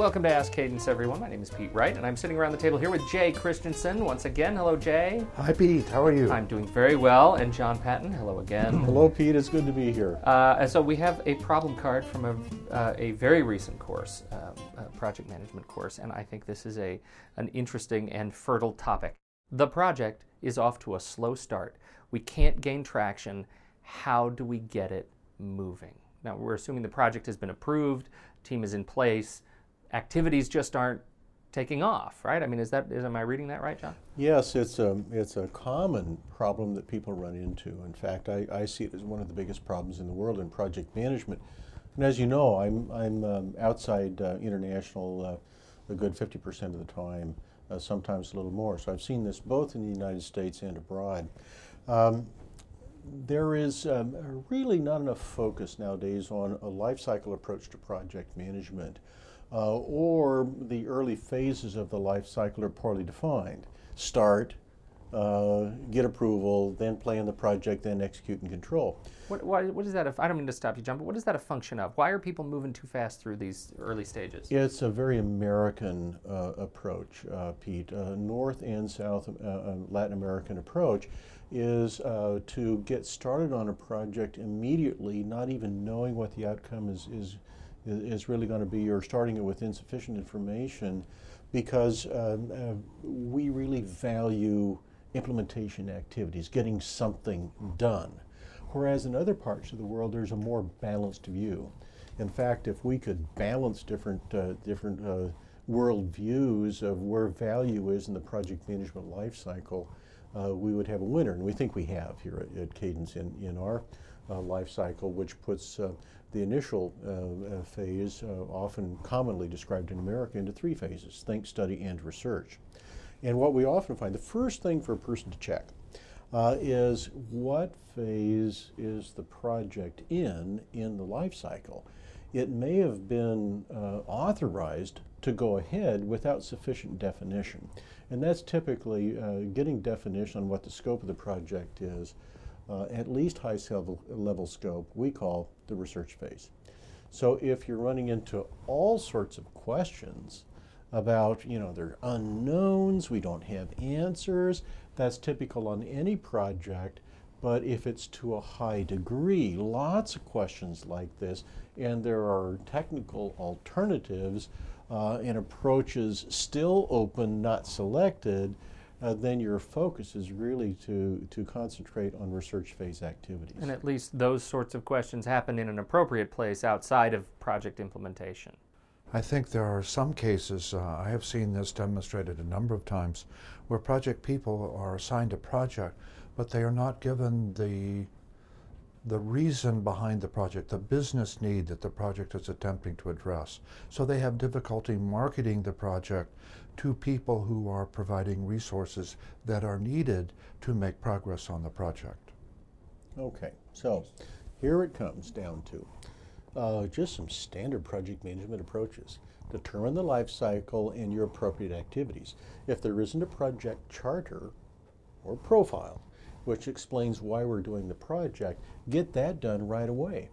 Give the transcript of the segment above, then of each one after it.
Welcome to Ask Cadence, everyone. My name is Pete Wright, and I'm sitting around the table here with Jay Christensen once again. Hello, Jay. Hi, Pete. How are you? I'm doing very well. And John Patton, hello again. Hello, Pete. It's good to be here. Uh, and so we have a problem card from a, uh, a very recent course, um, a project management course, and I think this is a an interesting and fertile topic. The project is off to a slow start. We can't gain traction. How do we get it moving? Now we're assuming the project has been approved, team is in place activities just aren't taking off, right? I mean, is that is am I reading that right, John? Yes, it's a it's a common problem that people run into. In fact, I, I see it as one of the biggest problems in the world in project management. And as you know, I'm I'm um, outside uh, international uh, a good 50% of the time, uh, sometimes a little more. So I've seen this both in the United States and abroad. Um, there is um, really not enough focus nowadays on a life cycle approach to project management uh, or the early phases of the life cycle are poorly defined. Start, uh, get approval, then plan the project, then execute and control. What, why, what is that? If, I don't mean to stop you, John, but what is that a function of? Why are people moving too fast through these early stages? It's a very American uh, approach, uh, Pete. Uh, North and South uh, uh, Latin American approach is to get started on a project immediately, not even knowing what the outcome is, is is really going to be you're starting it with insufficient information because um, uh, we really value implementation activities, getting something done. Whereas in other parts of the world, there's a more balanced view. In fact, if we could balance different, uh, different uh, world views of where value is in the project management life cycle, uh, we would have a winner. And we think we have here at, at Cadence in, in our uh, life cycle, which puts uh, the initial uh, uh, phase, uh, often commonly described in America, into three phases think, study, and research. And what we often find, the first thing for a person to check uh, is what phase is the project in in the life cycle. It may have been uh, authorized to go ahead without sufficient definition. And that's typically uh, getting definition on what the scope of the project is, uh, at least high level, level scope, we call the research phase. So if you're running into all sorts of questions about, you know, they're unknowns, we don't have answers, that's typical on any project. But if it's to a high degree, lots of questions like this, and there are technical alternatives uh, and approaches still open, not selected, uh, then your focus is really to, to concentrate on research phase activities. And at least those sorts of questions happen in an appropriate place outside of project implementation. I think there are some cases, uh, I have seen this demonstrated a number of times, where project people are assigned a project, but they are not given the the reason behind the project, the business need that the project is attempting to address. So they have difficulty marketing the project to people who are providing resources that are needed to make progress on the project. Okay, so here it comes down to uh, just some standard project management approaches. Determine the life cycle and your appropriate activities. If there isn't a project charter or profile, which explains why we're doing the project, get that done right away.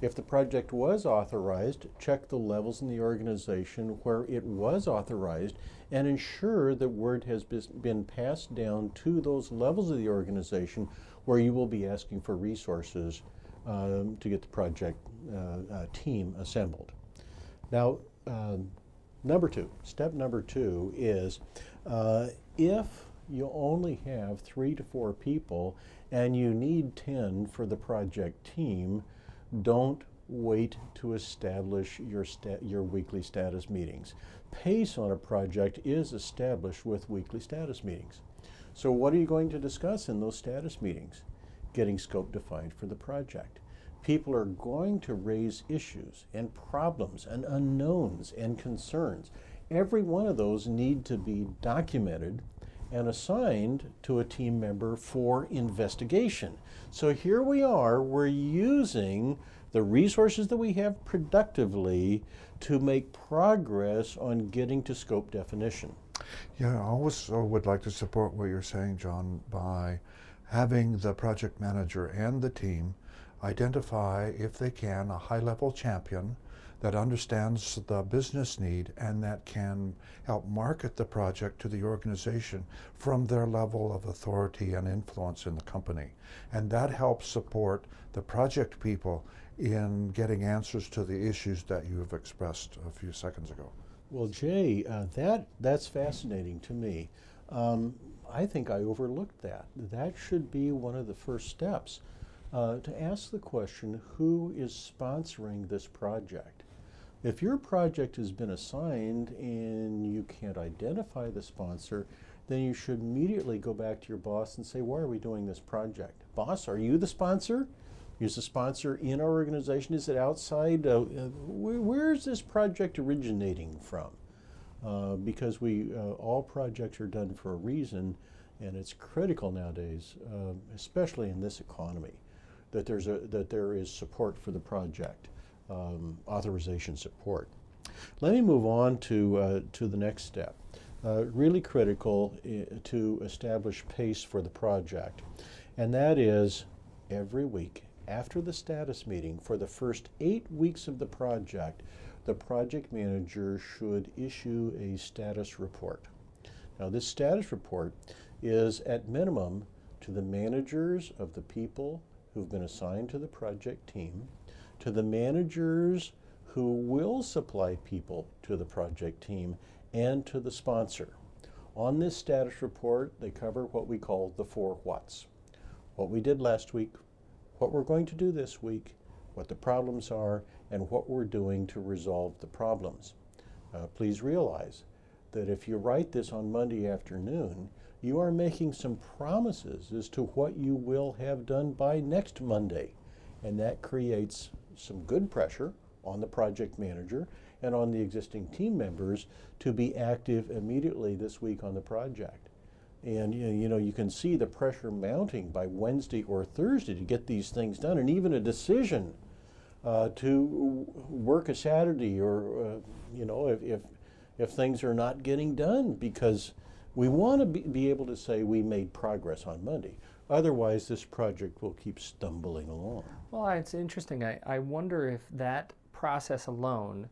If the project was authorized, check the levels in the organization where it was authorized and ensure that word has been passed down to those levels of the organization where you will be asking for resources um, to get the project uh, uh, team assembled. Now, um, number two, step number two is uh, if you only have three to four people and you need 10 for the project team, don't wait to establish your, your weekly status meetings. Pace on a project is established with weekly status meetings. So, what are you going to discuss in those status meetings? Getting scope defined for the project. People are going to raise issues and problems and unknowns and concerns. Every one of those need to be documented and assigned to a team member for investigation. So here we are, we're using the resources that we have productively to make progress on getting to scope definition. Yeah, I also would like to support what you're saying, John, by having the project manager and the team identify, if they can, a high level champion that understands the business need and that can help market the project to the organization from their level of authority and influence in the company. And that helps support the project people in getting answers to the issues that you have expressed a few seconds ago. Well, Jay, uh, that that's fascinating to me. Um, I think I overlooked that. That should be one of the first steps uh, to ask the question: Who is sponsoring this project? If your project has been assigned and you can't identify the sponsor, then you should immediately go back to your boss and say, Why are we doing this project? Boss, are you the sponsor? Is the sponsor in our organization? Is it outside? Uh, where, where is this project originating from? Uh, because we uh, all projects are done for a reason, and it's critical nowadays, uh, especially in this economy, that there's a that there is support for the project um, authorization support. Let me move on to, uh, to the next step. Uh, really critical I- to establish pace for the project, and that is every week after the status meeting for the first eight weeks of the project, the project manager should issue a status report. Now, this status report is at minimum to the managers of the people who've been assigned to the project team, to the managers who will supply people to the project team and to the sponsor. On this status report, they cover what we call the four whats what we did last week, what we're going to do this week, what the problems are, and what we're doing to resolve the problems. Uh, please realize that if you write this on Monday afternoon, you are making some promises as to what you will have done by next Monday. And that creates some good pressure on the project manager and on the existing team members to be active immediately this week on the project. And you know, you can see the pressure mounting by Wednesday or Thursday to get these things done, and even a decision uh, to work a Saturday, or uh, you know, if, if if things are not getting done, because we want to be, be able to say we made progress on Monday. Otherwise, this project will keep stumbling along. Well, it's interesting. I, I wonder if that process alone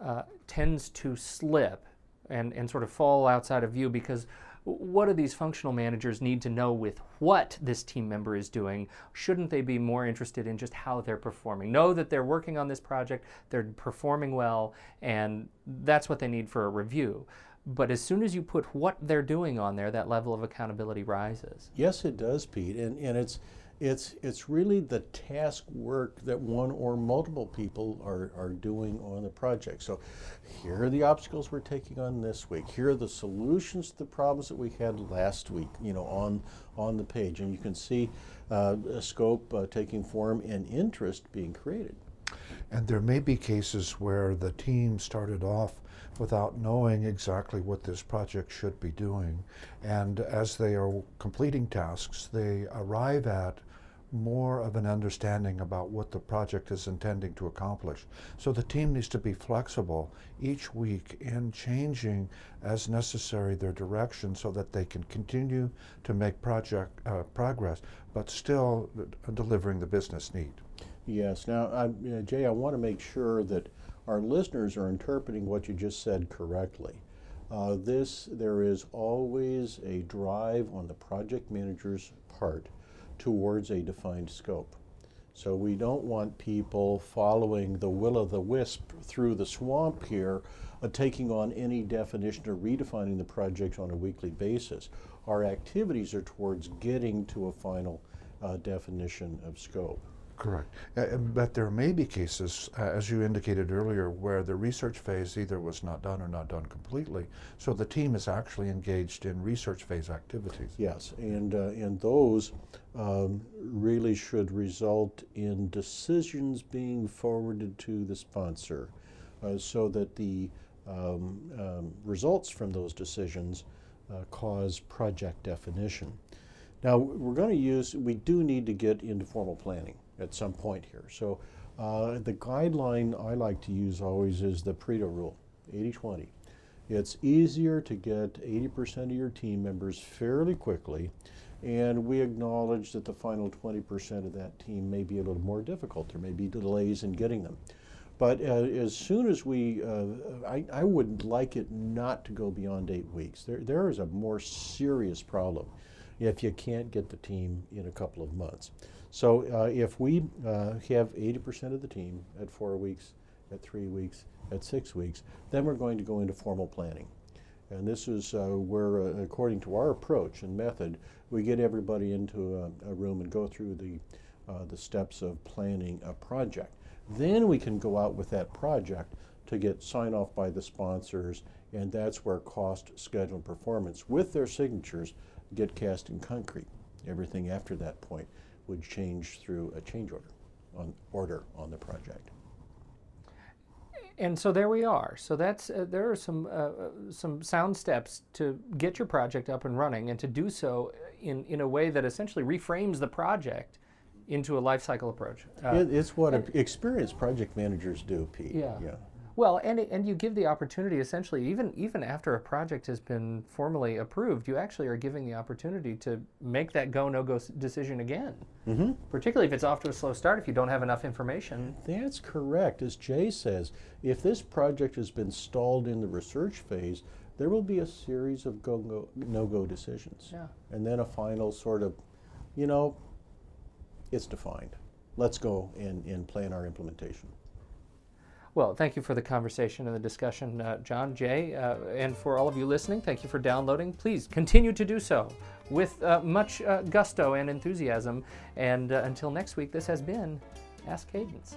uh, tends to slip and, and sort of fall outside of view because what do these functional managers need to know with what this team member is doing? Shouldn't they be more interested in just how they're performing? Know that they're working on this project, they're performing well, and that's what they need for a review. But as soon as you put what they're doing on there, that level of accountability rises. Yes, it does, Pete, and and it's it's it's really the task work that one or multiple people are, are doing on the project. So here are the obstacles we're taking on this week. Here are the solutions to the problems that we had last week, you know, on on the page. And you can see uh, a scope uh, taking form and interest being created. And there may be cases where the team started off without knowing exactly what this project should be doing. And as they are completing tasks, they arrive at more of an understanding about what the project is intending to accomplish. So the team needs to be flexible each week in changing as necessary their direction so that they can continue to make project uh, progress, but still uh, delivering the business need. Yes. Now, I, uh, Jay, I want to make sure that our listeners are interpreting what you just said correctly. Uh, this, there is always a drive on the project manager's part towards a defined scope. So we don't want people following the will of the wisp through the swamp here, uh, taking on any definition or redefining the project on a weekly basis. Our activities are towards getting to a final uh, definition of scope. Correct. Uh, but there may be cases, uh, as you indicated earlier, where the research phase either was not done or not done completely. So the team is actually engaged in research phase activities. Yes, and uh, and those um, really should result in decisions being forwarded to the sponsor, uh, so that the um, um, results from those decisions uh, cause project definition. Now we're going to use. We do need to get into formal planning at some point here. So uh, the guideline I like to use always is the Pareto rule, 80-20. It's easier to get 80% of your team members fairly quickly And we acknowledge that the final 20% of that team may be a little more difficult. There may be delays in getting them. But uh, as soon as we, uh, I, I, would like it not to go beyond eight weeks. There, there is a more serious problem if you can't get the team in a couple of months. So uh, if we uh, have 80% of the team at four weeks, at three weeks, at six weeks, then we're going to go into formal planning. And this is uh, where, uh, according to our approach and method, we get everybody into a, a room and go through the, the steps of planning a project. Then we can go out with that project to get sign off by the sponsors, and that's where cost, schedule, and performance with their signatures get cast in concrete. Everything after that point would change through a change order on order on the project. And so there we are. So that's uh, there are some uh, uh some sound steps to get your project up and running, and to do so in in a way that essentially reframes the project into a life cycle approach. Uh, it, it's what experienced project managers do, Pete. Yeah. yeah. Well, and and you give the opportunity essentially, even even after a project has been formally approved, you actually are giving the opportunity to make that go no go decision again. Mm-hmm. Particularly if it's off to a slow start, if you don't have enough information. That's correct. As Jay says, if this project has been stalled in the research phase, there will be a series of go no go decisions, yeah. and then a final sort of, you know, it's defined. Let's go and, and plan our implementation. Well, thank you for the conversation and the discussion, uh, John, Jay, uh, and for all of you listening, thank you for downloading. Please continue to do so with uh, much uh, gusto and enthusiasm. And uh, until next week, this has been Ask Cadence.